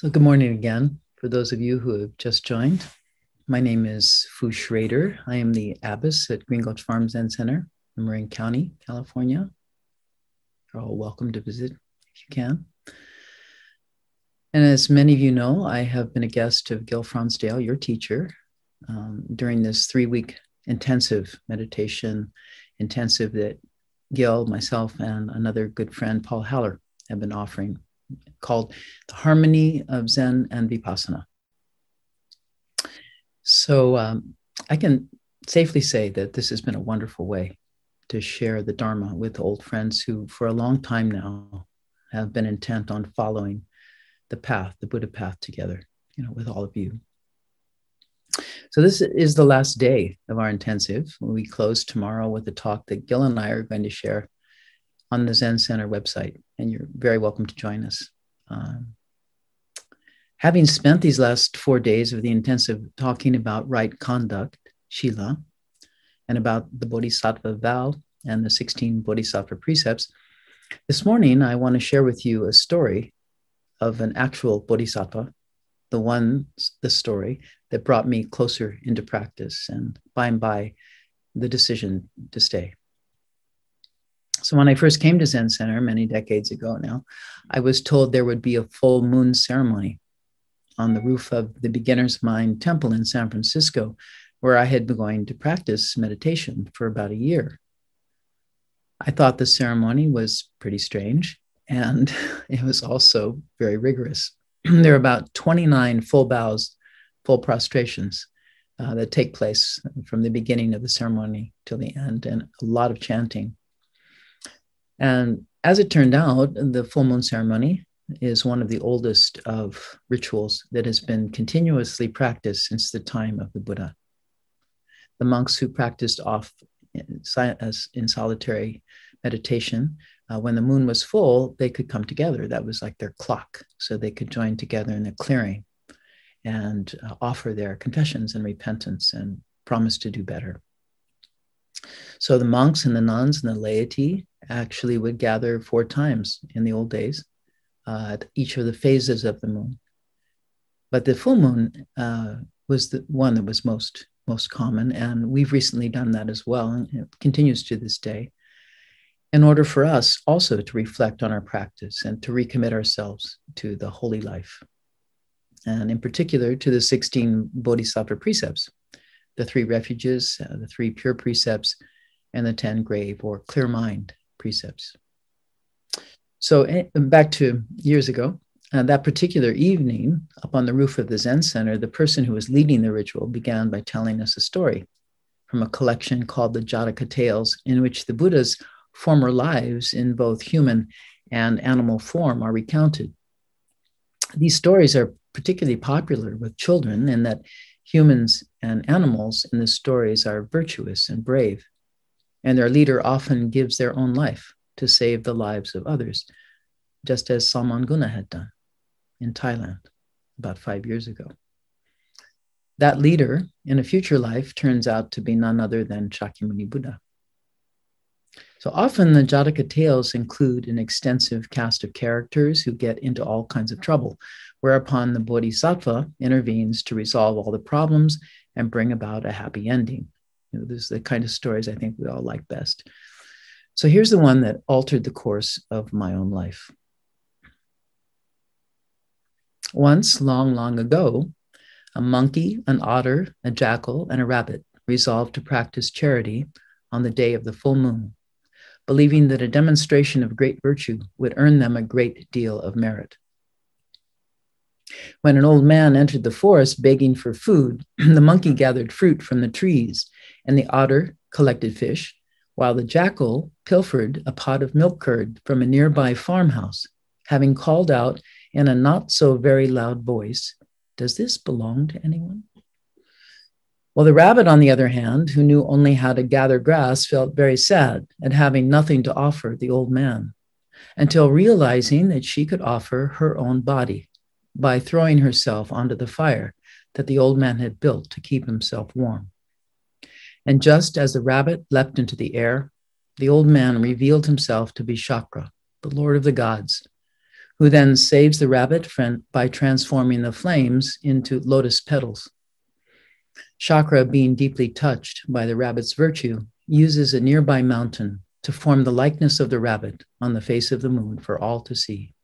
So, good morning again for those of you who have just joined. My name is Fu Schroeder. I am the abbess at Green Gulch Farm Zen Center in Marin County, California. You're all welcome to visit if you can. And as many of you know, I have been a guest of Gil Fronsdal, your teacher, um, during this three week intensive meditation intensive that Gil, myself, and another good friend, Paul Haller, have been offering called The Harmony of Zen and Vipassana. So um, I can safely say that this has been a wonderful way to share the Dharma with old friends who, for a long time now, have been intent on following the path, the Buddha path together, you know, with all of you. So this is the last day of our intensive. We close tomorrow with a talk that Gil and I are going to share on the Zen Center website, and you're very welcome to join us. Um, having spent these last four days of the intensive talking about right conduct, Shila, and about the Bodhisattva vow and the 16 Bodhisattva precepts, this morning I want to share with you a story of an actual Bodhisattva, the one, the story that brought me closer into practice and by and by the decision to stay. So when I first came to Zen Center many decades ago now, I was told there would be a full moon ceremony on the roof of the Beginner's Mind Temple in San Francisco, where I had been going to practice meditation for about a year. I thought the ceremony was pretty strange, and it was also very rigorous. there are about 29 full bows, full prostrations uh, that take place from the beginning of the ceremony till the end, and a lot of chanting. And as it turned out, the full moon ceremony is one of the oldest of rituals that has been continuously practiced since the time of the Buddha. The monks who practiced off in, solitary meditation, uh, when the moon was full, they could come together. That was like their clock. So they could join together in the clearing and uh, offer their confessions and repentance and promise to do better. So the monks and the nuns and the laity actually would gather four times in the old days uh, at each of the phases of the moon. But the full moon uh, was the one that was most most common, and we've recently done that as well, and it continues to this day. In order for us also to reflect on our practice and to recommit ourselves to the holy life, and in particular to the 16 bodhisattva precepts, the three refuges, uh, the three pure precepts, and the 10 grave or clear mind precepts. So, eh, back to years ago, uh, that particular evening, up on the roof of the Zen Center, the person who was leading the ritual began by telling us a story from a collection called the Jataka Tales, in which the Buddha's former lives in both human and animal form are recounted. These stories are particularly popular with children in that humans and animals in the stories are virtuous and brave and their leader often gives their own life to save the lives of others, just as Salman Guna had done in Thailand about five years ago. That leader in a future life turns out to be none other than Shakyamuni Buddha. So often the Jataka tales include an extensive cast of characters who get into all kinds of trouble, whereupon the Bodhisattva intervenes to resolve all the problems and bring about a happy ending. You know, this is the kind of stories I think we all like best. So here's the one that altered the course of my own life. Once, long, long ago, a monkey, an otter, a jackal, and a rabbit resolved to practice charity on the day of the full moon, believing that a demonstration of great virtue would earn them a great deal of merit. When an old man entered the forest begging for food, the monkey gathered fruit from the trees, and the otter collected fish, while the jackal pilfered a pot of milk curd from a nearby farmhouse, having called out in a not so very loud voice, Does this belong to anyone? Well, the rabbit, on the other hand, who knew only how to gather grass, felt very sad at having nothing to offer the old man, until realizing that she could offer her own body by throwing herself onto the fire that the old man had built to keep himself warm. And just as the rabbit leapt into the air, the old man revealed himself to be Shakra, the Lord of the gods, who then saves the rabbit by transforming the flames into lotus petals. Shakra, being deeply touched by the rabbit's virtue, uses a nearby mountain to form the likeness of the rabbit on the face of the moon for all to see.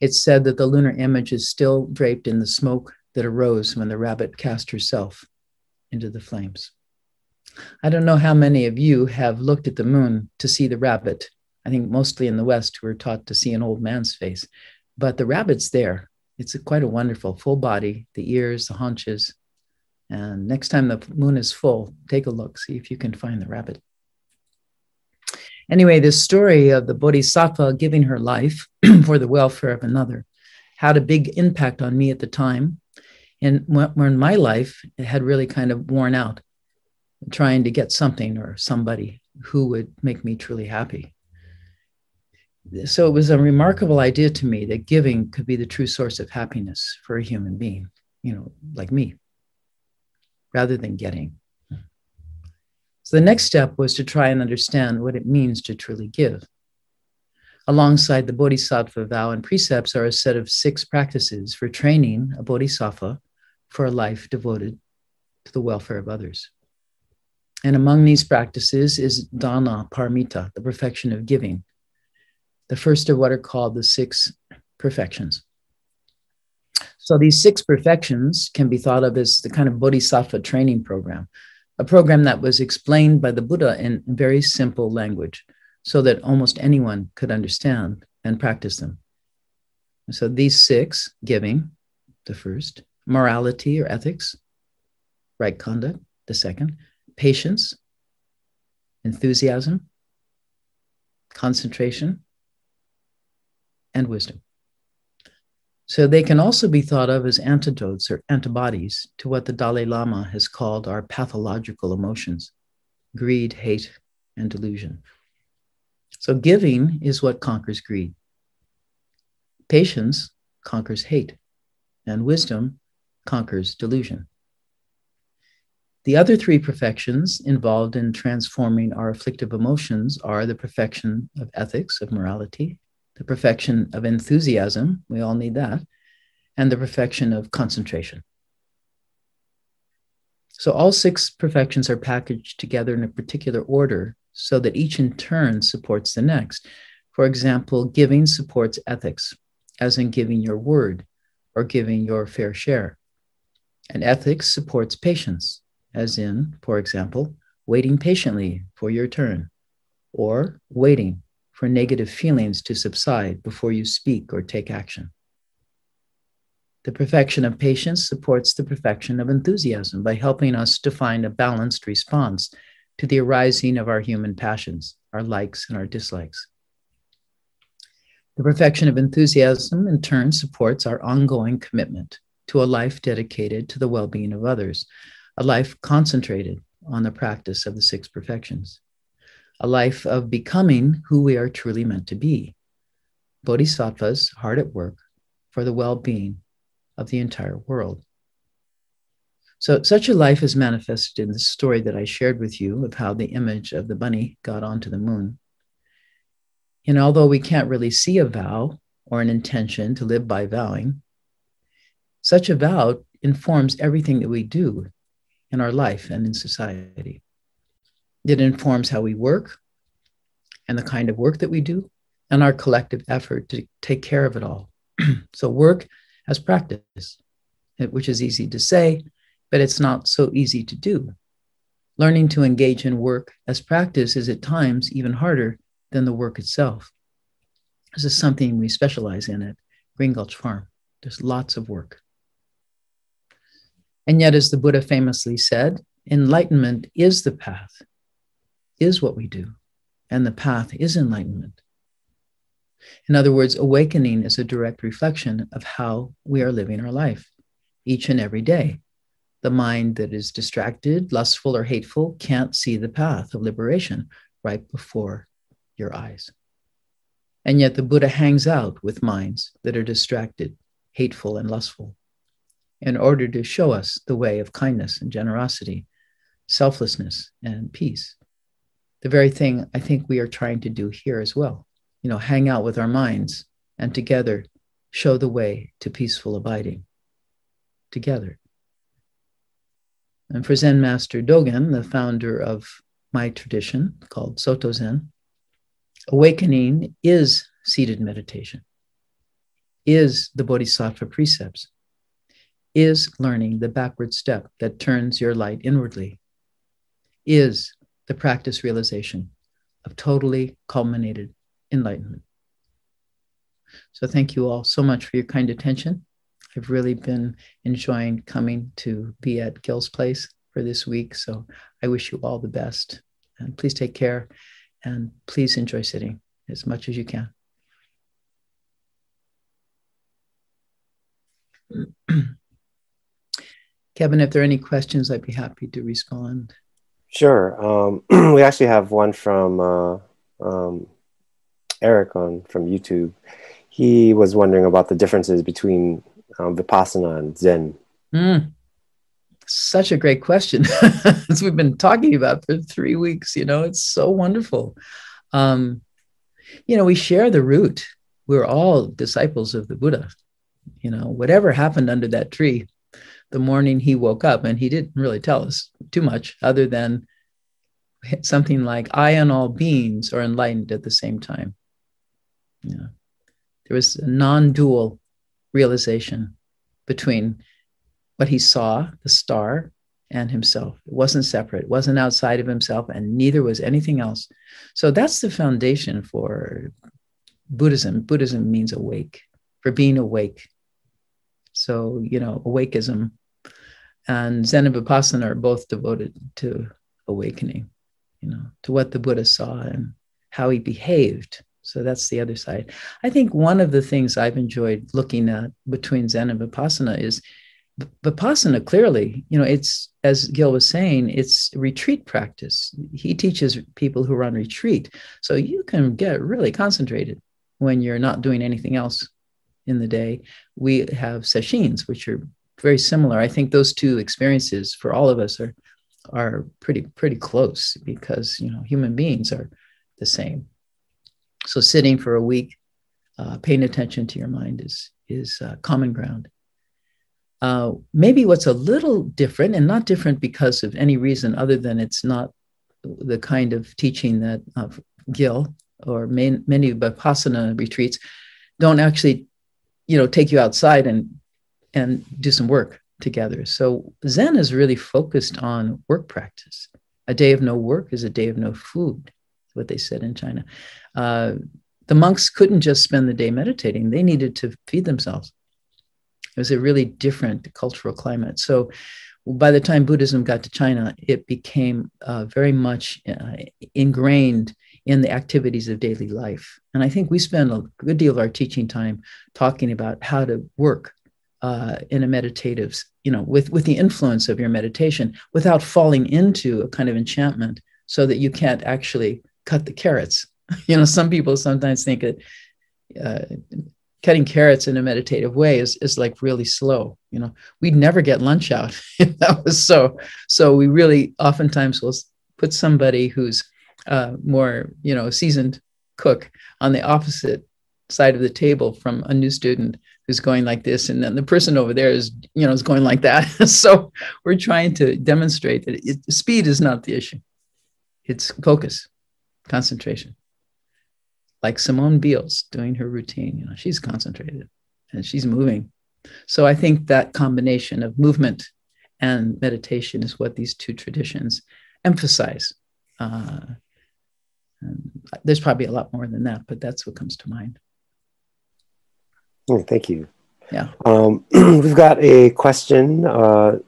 It's said that the lunar image is still draped in the smoke that arose when the rabbit cast herself into the flames. I don't know how many of you have looked at the moon to see the rabbit. I think mostly in the West, who are taught to see an old man's face, but the rabbit's there. It's a, quite a wonderful full body, the ears, the haunches. And next time the moon is full, take a look, see if you can find the rabbit. Anyway, this story of the Bodhisattva giving her life for the welfare of another had a big impact on me at the time. And when my life had really kind of worn out, trying to get something or somebody who would make me truly happy. So it was a remarkable idea to me that giving could be the true source of happiness for a human being, you know, like me, rather than getting. So the next step was to try and understand what it means to truly give. Alongside the Bodhisattva vow and precepts are a set of six practices for training a Bodhisattva for a life devoted to the welfare of others. And among these practices is dana paramita, the perfection of giving, the first of what are called the six perfections. So these six perfections can be thought of as the kind of bodhisattva training program, a program that was explained by the Buddha in very simple language so that almost anyone could understand and practice them. So these six giving, the first, morality or ethics, right conduct, the second, patience, enthusiasm, concentration, and wisdom. So they can also be thought of as antidotes or antibodies to what the Dalai Lama has called our pathological emotions greed, hate, and delusion. So giving is what conquers greed. Patience conquers hate, and wisdom conquers delusion. The other three perfections involved in transforming our afflictive emotions are the perfection of ethics, of morality, the perfection of enthusiasm, we all need that, and the perfection of concentration. So all six perfections are packaged together in a particular order so that each in turn supports the next. For example, giving supports ethics, as in giving your word or giving your fair share. And ethics supports patience, as in, for example, waiting patiently for your turn, or waiting for negative feelings to subside before you speak or take action. The perfection of patience supports the perfection of enthusiasm by helping us to find a balanced response to the arising of our human passions, our likes and our dislikes. The perfection of enthusiasm, in turn, supports our ongoing commitment to a life dedicated to the well being of others, a life concentrated on the practice of the six perfections, a life of becoming who we are truly meant to be. Bodhisattvas hard at work for the well being of the entire world. So, such a life is manifested in the story that I shared with you of how the image of the bunny got onto the moon. And although we can't really see a vow or an intention to live by vowing, such a vow informs everything that we do in our life and in society. It informs how we work and the kind of work that we do and our collective effort to take care of it all. so, work as practice, which is easy to say, but it's not so easy to do. Learning to engage in work as practice is at times even harder than the work itself. This is something we specialize in at Green Gulch Farm. There's lots of work. And yet, as the Buddha famously said, enlightenment is the path, is what we do, and the path is enlightenment. In other words, awakening is a direct reflection of how we are living our life each and every day. The mind that is distracted, lustful, or hateful can't see the path of liberation right before your eyes. And yet the Buddha hangs out with minds that are distracted, hateful, and lustful in order to show us the way of kindness and generosity, selflessness and peace. The very thing I think we are trying to do here as well. You know, hang out with our minds and together show the way to peaceful abiding. Together. And for Zen Master Dogen, the founder of my tradition called Soto Zen, awakening is seated meditation, is the Bodhisattva precepts, is learning the backward step that turns your light inwardly, is the practice realization of totally culminated enlightenment. So, thank you all so much for your kind attention. I've really been enjoying coming to be at Gil's place for this week. So, I wish you all the best. And please take care and please enjoy sitting as much as you can. Kevin, if there are any questions, I'd be happy to respond. Sure. Um, we actually have one from uh, um, Eric on from YouTube. He was wondering about the differences between um, Vipassana and Zen. Mm. Such a great question, as we've been talking about for three weeks. You know, it's so wonderful. Um, you know, we share the root. We're all disciples of the Buddha. You know, whatever happened under that tree, the morning he woke up, and he didn't really tell us too much other than something like, I and all beings are enlightened at the same time. Yeah. There was a non dual realization between what he saw, the star, and himself. It wasn't separate, it wasn't outside of himself, and neither was anything else. So that's the foundation for Buddhism. Buddhism means awake, for being awake. So, you know, awakeism and Zen and Vipassana are both devoted to awakening, you know, to what the Buddha saw and how he behaved. So that's the other side. I think one of the things I've enjoyed looking at between Zen and Vipassana is Vipassana clearly, you know, it's as Gil was saying, it's retreat practice. He teaches people who are on retreat. So you can get really concentrated when you're not doing anything else in the day. We have sesshins, which are very similar. I think those two experiences for all of us are are pretty pretty close because you know human beings are the same. So sitting for a week, uh, paying attention to your mind is is uh, common ground. Uh, maybe what's a little different, and not different because of any reason other than it's not the kind of teaching that Gil or main, many Vipassana retreats don't actually you know take you outside and and do some work together. So zen is really focused on work practice. A day of no work is a day of no food what they said in china. Uh, the monks couldn't just spend the day meditating. They needed to feed themselves. It was a really different cultural climate. So by the time buddhism got to china it became uh, very much uh, ingrained in the activities of daily life. And I think we spend a good deal of our teaching time talking about how to work uh, in a meditative, you know, with, with the influence of your meditation without falling into a kind of enchantment so that you can't actually cut the carrots. You know, some people sometimes think that uh, cutting carrots in a meditative way is, is like really slow. You know, we'd never get lunch out if that was so. So we really oftentimes will put somebody who's uh, more you know seasoned cook on the opposite side of the table from a new student who's going like this. And then the person over there is you know is going like that. So we're trying to demonstrate that it, speed is not the issue. It's focus concentration. Like simone biles doing her routine you know she's concentrated and she's moving. So i think that combination of movement and meditation is what these two traditions emphasize uh, and there's probably a lot more than that, but that's what comes to mind. Oh, thank you. Yeah. Um, we've got a question uh,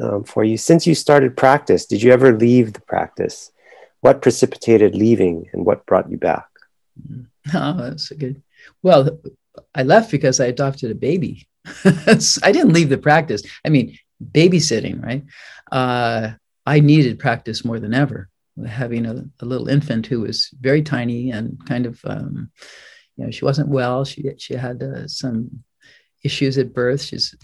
um, for you. Since you started practice, did you ever leave the practice? What precipitated leaving and what brought you back? Oh, that's a good. Well, I left because I adopted a baby. I didn't leave the practice. I mean, babysitting, right? Uh, I needed practice more than ever having a, a, little infant who was very tiny and kind of, um, you know, she wasn't well. She she had uh, some issues at birth. She's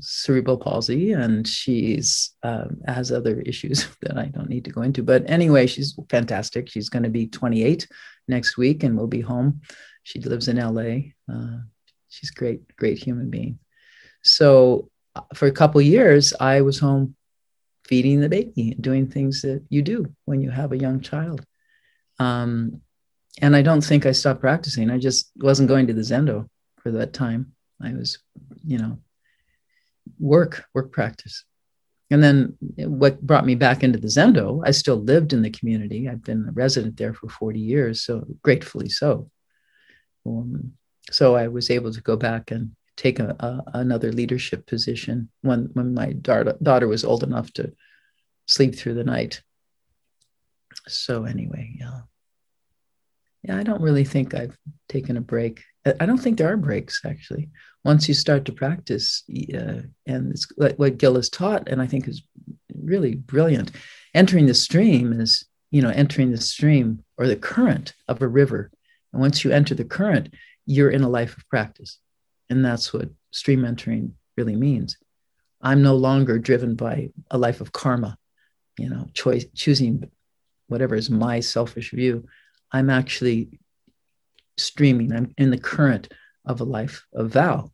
cerebral palsy, and she's um, has other issues that I don't need to go into. But anyway, she's fantastic. She's going to be 28 next week, and we'll be home. She lives in LA. Uh, she's great, great human being. So uh, for a couple years, I was home feeding the baby and doing things that you do when you have a young child. Um, and I don't think I stopped practicing. I just wasn't going to the Zendo for that time. I was, you know, work, work practice. And then what brought me back into the Zendo, I still lived in the community. I've been a resident there for 40 years, so gratefully so. Um, so I was able to go back and take a, a, another leadership position when, when my daughter, daughter was old enough to sleep through the night. So anyway, yeah. Yeah, I don't really think I've taken a break. I don't think there are breaks actually. Once you start to practice, uh, and it's like what Gil has taught, and I think is really brilliant. Entering the stream is, you know, entering the stream or the current of a river. And once you enter the current, you're in a life of practice, and that's what stream entering really means. I'm no longer driven by a life of karma, you know, choice choosing whatever is my selfish view. I'm actually streaming, I'm in the current of a life of vow,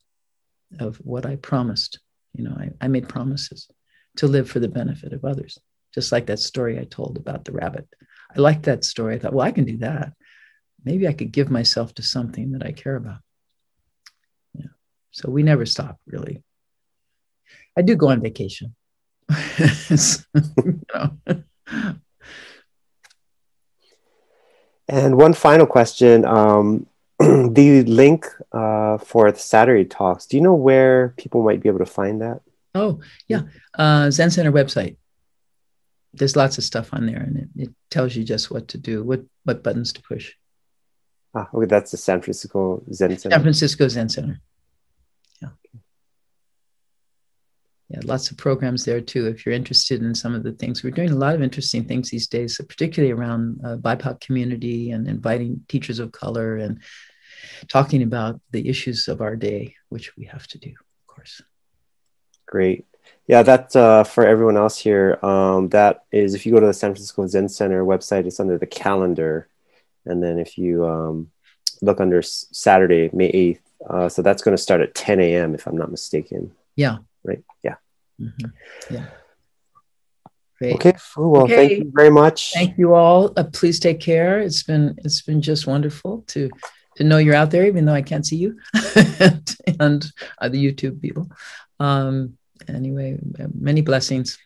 of what I promised. You know, I, I made promises to live for the benefit of others, just like that story I told about the rabbit. I liked that story. I thought, well, I can do that. Maybe I could give myself to something that I care about. So we never stop, really. I do go on vacation. you know. And one final question. Um, the link uh, for the Saturday talks, do you know where people might be able to find that? Oh, yeah. Uh, Zen Center website. There's lots of stuff on there and it, it tells you just what to do, what, what buttons to push. Ah, okay, that's the San Francisco Zen Center. San Francisco Zen Center yeah, lots of programs there too. If you're interested in some of the things, we're doing a lot of interesting things these days, particularly around uh, BIPOC community and inviting teachers of color and talking about the issues of our day, which we have to do, of course. Great. Yeah, that's uh, for everyone else here. Um, that is, if you go to the San Francisco Zen Center website, it's under the calendar. And then if you um, look under Saturday, May 8th, uh, so that's going to start at 10 a.m., if I'm not mistaken. Yeah. Right. Yeah. Mm-hmm. Yeah. Great. Okay. Well, okay. thank you very much. Thank you all. Uh, please take care. It's been it's been just wonderful to to know you're out there, even though I can't see you, and, uh, the YouTube people. Um, anyway, many blessings.